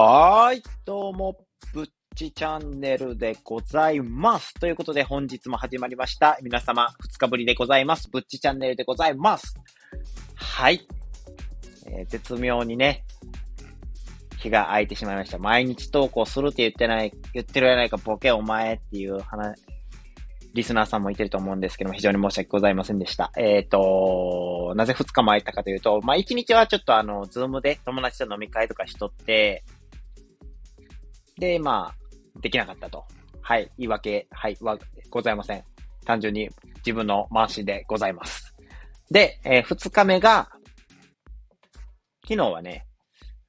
はい、どうも、ぶっちチャンネルでございます。ということで、本日も始まりました。皆様、2日ぶりでございます。ぶっちチャンネルでございます。はい。えー絶妙にね、日が空いてしまいました。毎日投稿するって言ってない、言ってるやないか、ボケお前っていう話、リスナーさんもいてると思うんですけども、非常に申し訳ございませんでした。えっ、と、なぜ2日も空いたかというと、まあ、1日はちょっとあの、ズームで友達と飲み会とかしとって、で、まあ、できなかったと。はい、言い訳、はい、はございません。単純に自分の回しでございます。で、えー2日目が、昨日はね、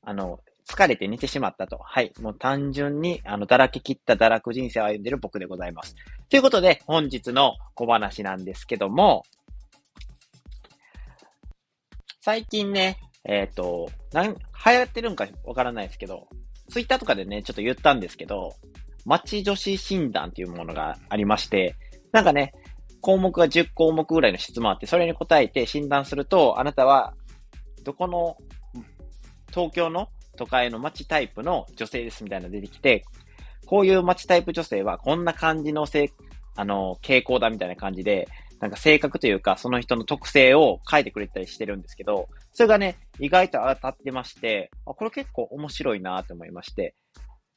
あの、疲れて寝てしまったと。はい。もう単純に、あの、だらけ切った堕落人生を歩んでる僕でございます。ということで、本日の小話なんですけども、最近ね、えっ、と、なん、流行ってるんかわからないですけど、ツイッターとかでね、ちょっと言ったんですけど、町女子診断っていうものがありまして、なんかね、項目が10項目ぐらいの質問あって、それに答えて診断すると、あなたは、どこの、東京の都会の町タイプの女性ですみたいなの出てきて、こういう町タイプ女性はこんな感じのせあの、傾向だみたいな感じで、なんか性格というか、その人の特性を書いてくれたりしてるんですけど、それがね、意外と当たってまして、あ、これ結構面白いなと思いまして、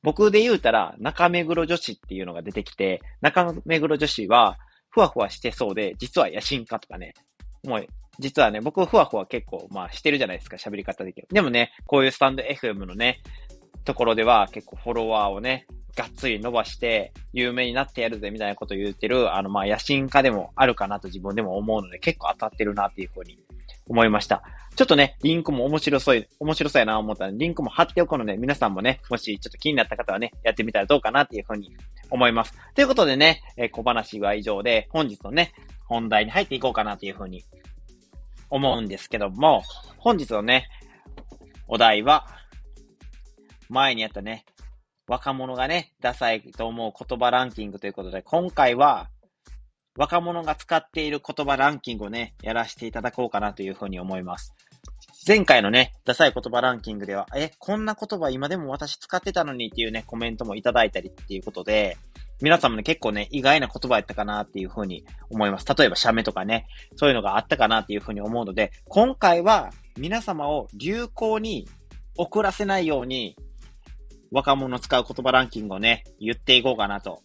僕で言うたら、中目黒女子っていうのが出てきて、中目黒女子は、ふわふわしてそうで、実は野心家とかね、もう、実はね、僕ふわふわ結構、まあしてるじゃないですか、喋り方的に。でもね、こういうスタンド FM のね、ところでは結構フォロワーをね、がっつり伸ばして、有名になってやるぜみたいなことを言ってる、あの、ま、野心家でもあるかなと自分でも思うので、結構当たってるなっていうふうに思いました。ちょっとね、リンクも面白そうい、面白そうやな思ったので、リンクも貼っておくので、皆さんもね、もしちょっと気になった方はね、やってみたらどうかなっていうふうに思います。ということでね、えー小話は以上で、本日のね、本題に入っていこうかなというふうに思うんですけども、本日のね、お題は、前にやったね、若者がね、ダサいと思う言葉ランキングということで、今回は、若者が使っている言葉ランキングをね、やらせていただこうかなというふうに思います。前回のね、ダサい言葉ランキングでは、え、こんな言葉今でも私使ってたのにっていうね、コメントもいただいたりっていうことで、皆さんもね、結構ね、意外な言葉やったかなっていうふうに思います。例えば、写メとかね、そういうのがあったかなっていうふうに思うので、今回は皆様を流行に遅らせないように、若者使う言葉ランキングをね、言っていこうかなと。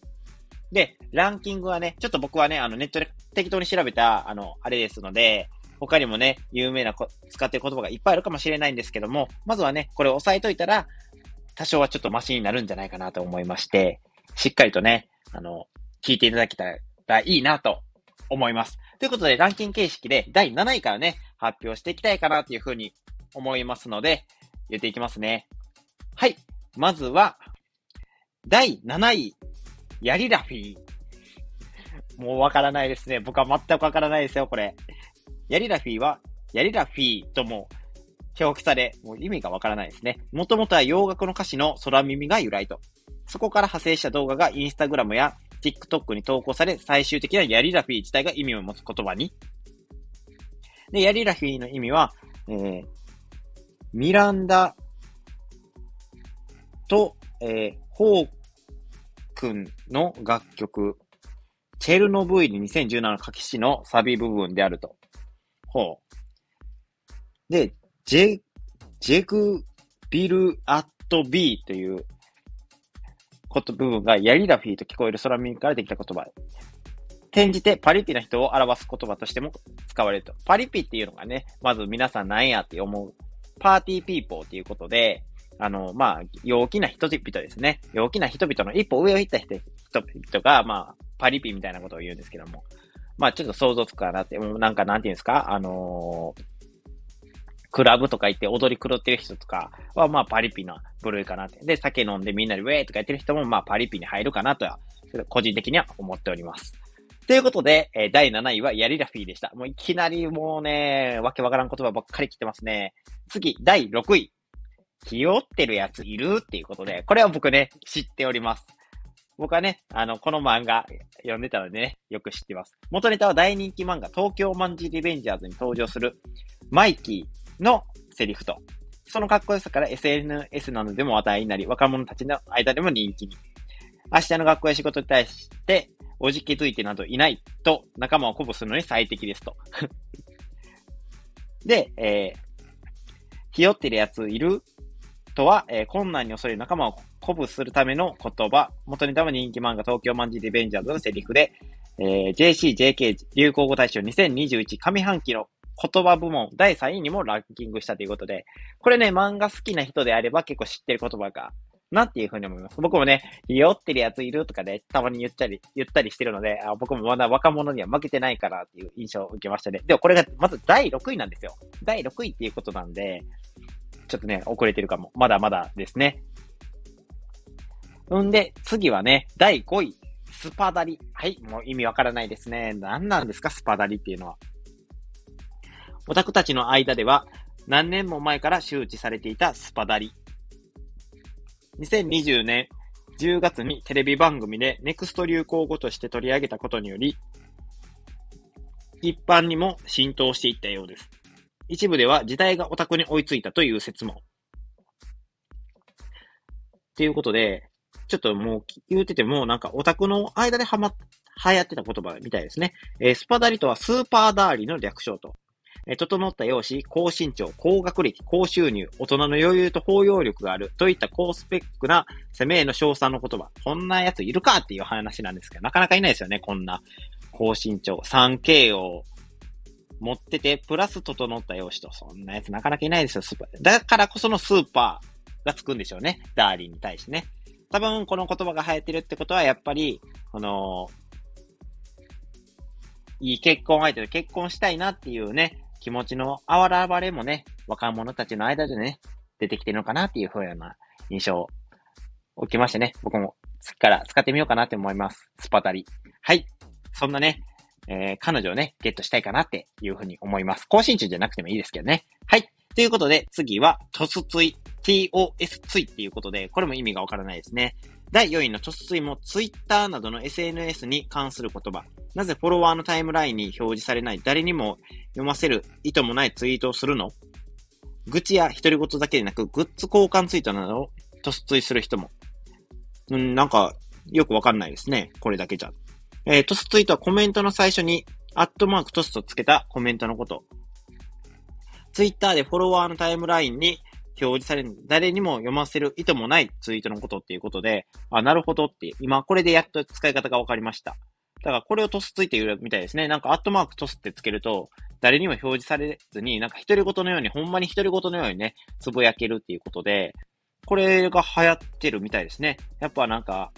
で、ランキングはね、ちょっと僕はね、あの、ネットで適当に調べた、あの、あれですので、他にもね、有名なこ使ってる言葉がいっぱいあるかもしれないんですけども、まずはね、これを押さえといたら、多少はちょっとマシになるんじゃないかなと思いまして、しっかりとね、あの、聞いていただけたらいいなと思います。ということで、ランキング形式で第7位からね、発表していきたいかなというふうに思いますので、言っていきますね。はい。まずは、第7位、ヤリラフィー。もうわからないですね。僕は全くわからないですよ、これ。ヤリラフィーは、ヤリラフィーとも表記され、もう意味がわからないですね。もともとは洋楽の歌詞の空耳が由来と。そこから派生した動画がインスタグラムや TikTok に投稿され、最終的なヤリラフィー自体が意味を持つ言葉に。で、ヤリラフィーの意味は、えー、ミランダと、えー、ホー君の楽曲、チェルノブイリ2017の書き詞のサビ部分であると。ほう。で、ジェ、ジェグビルアットビーということ部分がヤリラフィーと聞こえる空耳からできた言葉。転じてパリピな人を表す言葉としても使われると。パリピっていうのがね、まず皆さん何やって思う。パーティーピーポーっていうことで、あの、まあ、陽気な人々ですね。陽気な人々の一歩上を行った人々が、まあ、パリピみたいなことを言うんですけども。まあ、ちょっと想像つくかなって、もうなんかなんていうんですか？あのークラブとか行って踊り狂ってる人とかは、まあ、パリピな部類かなって。で、酒飲んでみんなでウェーとかやってる人も、まあ、パリピに入るかなとは、個人的には思っております。ということで、えー第7位はヤリラフィーでした。もういきなりもうね、わけわからん言葉ばっかり来てますね。次、第6位。ひよってるやついるっていうことで、これは僕ね、知っております。僕はね、あの、この漫画読んでたのでね、よく知ってます。元ネタは大人気漫画、東京マンジリベンジャーズに登場するマイキーのセリフと、そのかっこよさから SNS などでも話題になり、若者たちの間でも人気に。明日の学校や仕事に対して、おじけづいてなどいないと仲間を鼓舞するのに最適ですと。で、えー、ひよってるやついるとは、えー、困難に恐れる仲間を鼓舞するための言葉。元ネタは人気漫画東京マンジーリベンジャーズのセリフで、えー、JC、JK 流行語大賞2021上半期の言葉部門第3位にもランキングしたということで、これね、漫画好きな人であれば結構知ってる言葉が、なっていうふうに思います。僕もね、酔ってるやついるとかね、たまに言ったり、言ったりしてるので、あ僕もまだ若者には負けてないからっていう印象を受けましたね。でもこれがまず第6位なんですよ。第6位っていうことなんで、ちょっとね、遅れてるかも。まだまだですね。んで、次はね、第5位。スパダリ。はい、もう意味わからないですね。何なんですか、スパダリっていうのは。オタクたちの間では、何年も前から周知されていたスパダリ。2020年10月にテレビ番組でネクスト流行語として取り上げたことにより、一般にも浸透していったようです。一部では時代がオタクに追いついたという説も。っていうことで、ちょっともう言うてても、なんかオタクの間ではま、流行ってた言葉みたいですね。えー、スパダリとはスーパーダーリの略称と。えー、整った容姿、高身長、高学歴、高収入、大人の余裕と包容力があるといった高スペックな攻めへの称賛の言葉。こんなやついるかっていう話なんですけど、なかなかいないですよね、こんな。高身長、3K を持ってて、プラス整った容姿と。そんなやつなかなかいないですよ、スーパー。だからこそのスーパーがつくんでしょうね。ダーリンに対してね。多分この言葉が流行ってるってことは、やっぱり、この、いい結婚相手と結婚したいなっていうね、気持ちのあらばれもね、若者たちの間でね、出てきてるのかなっていう風な印象を受けましてね、僕も次から使ってみようかなって思います。スパタリ。はい。そんなね、えー、彼女をね、ゲットしたいかなっていうふうに思います。更新中じゃなくてもいいですけどね。はい。ということで、次は、トスツイ。TOS ツイっていうことで、これも意味がわからないですね。第4位のトスツイも Twitter などの SNS に関する言葉。なぜフォロワーのタイムラインに表示されない？誰にも読ませる意図もないツイートをするの？愚痴や独り言だけでなく、グッズ交換ツイートなどをトスツイする人も。うん、なんか、よくわかんないですね。これだけじゃ。えー、トスツイートはコメントの最初に、アットマークトスとつけたコメントのこと。ツイッターでフォロワーのタイムラインに表示される、誰にも読ませる意図もないツイートのことっていうことで、あ、なるほどって、今これでやっと使い方がわかりました。だからこれをトスついているみたいですね。なんかアットマークトスってつけると、誰にも表示されずに、なんか独り言のように、ほんまに独り言のようにね、つぶやけるっていうことで、これが流行ってるみたいですね。やっぱなんか、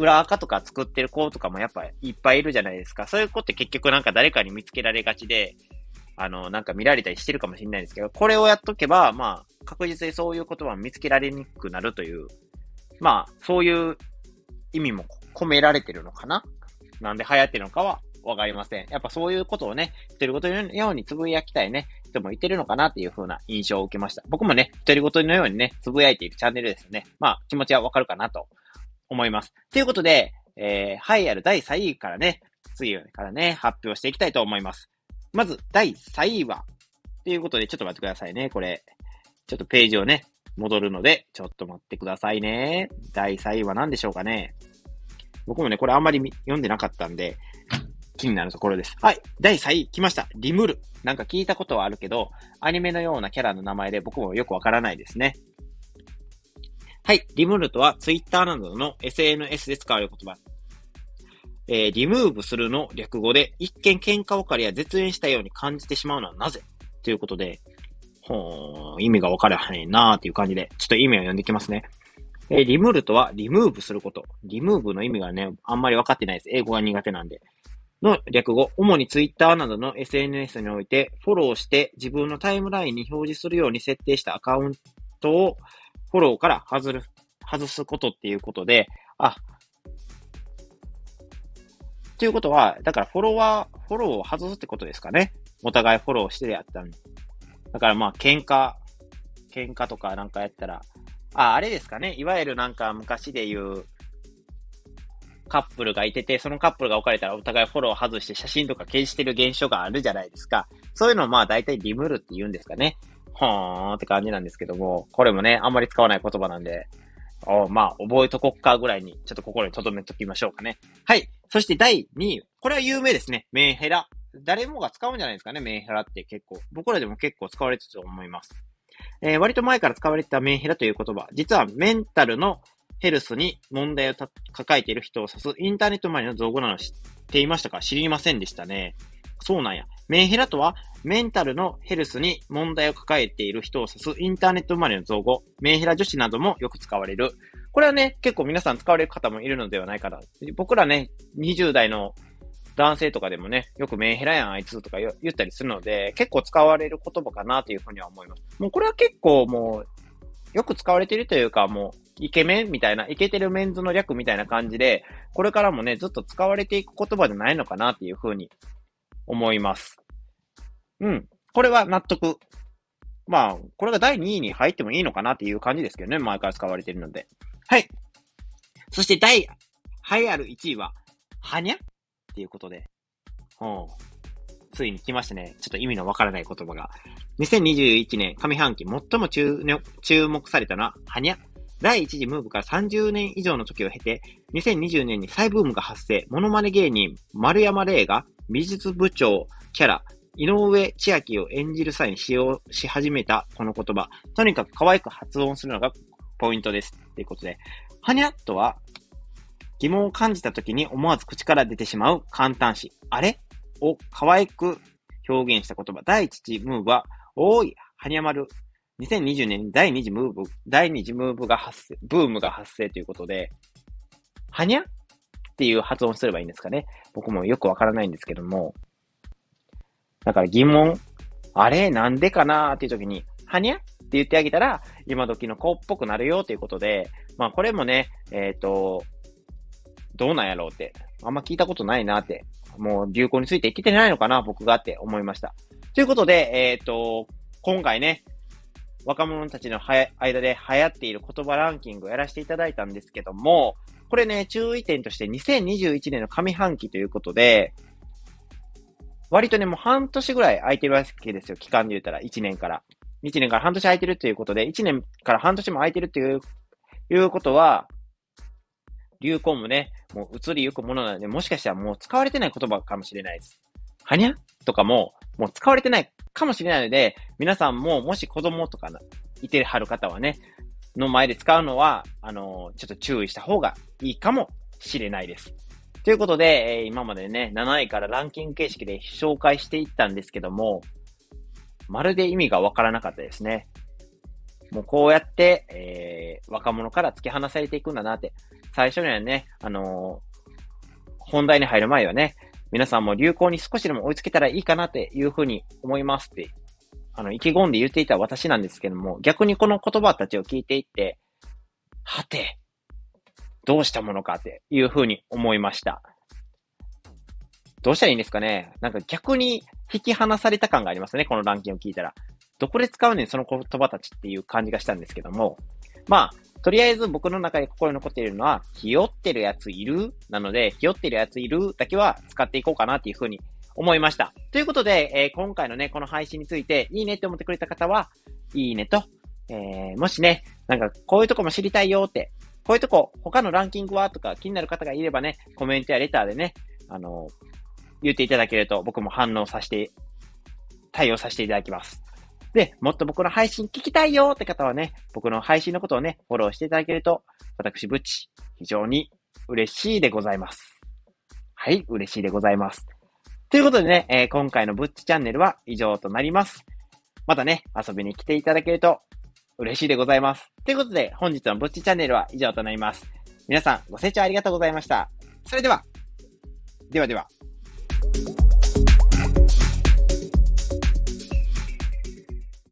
裏垢とか作ってる子とかもやっぱいっぱいいるじゃないですか。そういう子って結局なんか誰かに見つけられがちで、あの、なんか見られたりしてるかもしれないですけど、これをやっとけば、まあ、確実にそういう言葉を見つけられにくくなるという、まあ、そういう意味も込められてるのかななんで流行ってるのかはわかりません。やっぱそういうことをね、独り言のようにつぶやきたいね、人もいてるのかなっていう風な印象を受けました。僕もね、独り言のようにね、つぶやいているチャンネルですね。まあ、気持ちはわかるかなと思います。ということで、えー、栄えある第3位からね、次からね、発表していきたいと思います。まず、第3位は、ということで、ちょっと待ってくださいね。これ、ちょっとページをね、戻るので、ちょっと待ってくださいね。第3位は何でしょうかね。僕もね、これあんまり読んでなかったんで、気になるところです。はい。第3位、来ました。リムル。なんか聞いたことはあるけど、アニメのようなキャラの名前で僕もよくわからないですね。はい。リムルとは Twitter などの SNS で使われる言葉。えー、リムーブするの略語で、一見喧嘩別れや絶縁したように感じてしまうのはなぜ？ということで、ほー、意味がわからへんなーっていう感じで、ちょっと意味を読んできますね。えー、リムルとはリムーブすること。リムーブの意味がね、あんまりわかってないです。英語が苦手なんで。の略語、主に Twitter などの SNS において、フォローして自分のタイムラインに表示するように設定したアカウントをフォローから外る、外すことっていうことで、あ、ということは、だからフォロワー、フォローを外すってことですかね。お互いフォローしてやったんだからまあ、喧嘩、喧嘩とかなんかやったら、あ、あれですかね。いわゆるなんか昔で言う、カップルがいてて、そのカップルが置かれたらお互いフォロー外して写真とか消してる現象があるじゃないですか。そういうのをまあ大体リムルって言うんですかね。ほーんって感じなんですけども、これもね、あんまり使わない言葉なんで、おまあ、覚えとこっかぐらいに、ちょっと心に留めときましょうかね。はい。そして第2位。これは有名ですね。メンヘラ。誰もが使うんじゃないですかね、メンヘラって結構。僕らでも結構使われてると思います。えー、割と前から使われてたメンヘラという言葉。実はメンタルのヘルスに問題を抱えている人を指すインターネット周りの造語なの知っていましたか？知りませんでしたね。そうなんや。メンヘラとは、メンタルのヘルスに問題を抱えている人を指すインターネット生まれの造語、メンヘラ女子などもよく使われる。これはね、結構皆さん使われる方もいるのではないかな。僕らね、20代の男性とかでもね、よくメンヘラやんあいつとか言ったりするので、結構使われる言葉かなというふうには思います。もうこれは結構もう、よく使われているというか、もう、イケメンみたいな、イケてるメンズの略みたいな感じで、これからもね、ずっと使われていく言葉じゃないのかなっていうふうに思います。うん。これは納得。まあ、これが第2位に入ってもいいのかなっていう感じですけどね。前から使われてるので。はい。そして第、栄えある1位は、はにゃっていうことで。うん。ついに来ましたね。ちょっと意味のわからない言葉が。2021年上半期最も注目されたのは、はにゃ。第一次ムーブから30年以上の時を経て、2020年に再ブームが発生。モノマネ芸人、丸山礼が美術部長キャラ、井上千秋を演じる際に使用し始めたこの言葉。とにかく可愛く発音するのがポイントです。ということで、はにゃっとは、疑問を感じた時に思わず口から出てしまう簡単詞、あれ？を可愛く表現した言葉。第一次ムーブは、おーい、はにゃまる。2020年に第二次ムーブ、第二次ムーブが発生、ブームが発生ということで、はにゃ？っていう発音すればいいんですかね。僕もよくわからないんですけども。だから疑問、あれ？なんでかなっていう時に、はにゃ？って言ってあげたら、今時の子っぽくなるよということで、まあこれもね、えっ、ー、と、どうなんやろうって、あんま聞いたことないなって、もう流行についていけてないのかな、僕がって思いました。ということで、えっ、ー、と、今回ね、若者たちの間で流行っている言葉ランキングをやらせていただいたんですけども、これね、注意点として2021年の上半期ということで、割とね、もう半年ぐらい空いてるわけですよ。期間で言ったら、1年から。1年から半年空いてるということで、1年から半年も空いてるという、いうことは、流行もね、もう移りゆくものなので、もしかしたらもう使われてない言葉かもしれないです。はにゃ？とかも、もう使われてないかもしれないので、皆さんももし子供とかいてはる方はね、の前で使うのは、あの、ちょっと注意した方がいいかもしれないです。ということで、えー、今までね、7位からランキング形式で紹介していったんですけども、まるで意味がわからなかったですね。もうこうやって、えー、若者から突き放されていくんだなって。最初にはね、あのー、本題に入る前はね、皆さんも流行に少しでも追いつけたらいいかなっていうふうに思いますって、あの、意気込んで言っていた私なんですけども、逆にこの言葉たちを聞いていって、はて、どうしたものかっていうふうに思いました。どうしたらいいんですかね？なんか逆に引き離された感がありますね、このランキングを聞いたら。どこで使うねん、その言葉たちっていう感じがしたんですけども。まあ、とりあえず僕の中で心に残っているのは、ひよってるやついる？なので、ひよってるやついる？だけは使っていこうかなっていうふうに思いました。ということで、えー、今回のね、この配信について、いいねって思ってくれた方は、いいねと、えー、もしね、なんかこういうとこも知りたいよって、こういうとこ、他のランキングはとか気になる方がいればね、コメントやレターでね、あの言っていただけると僕も反応させて、対応させていただきます。で、もっと僕の配信聞きたいよって方はね、僕の配信のことをね、フォローしていただけると、私、ブッチ、非常に嬉しいでございます。はい、嬉しいでございます。ということでね、えー、今回のブッチチャンネルは以上となります。またね、遊びに来ていただけると嬉しいでございます。ということで、本日のブッチチャンネルは以上となります。皆さん、ご清聴ありがとうございました。それでは、ではでは。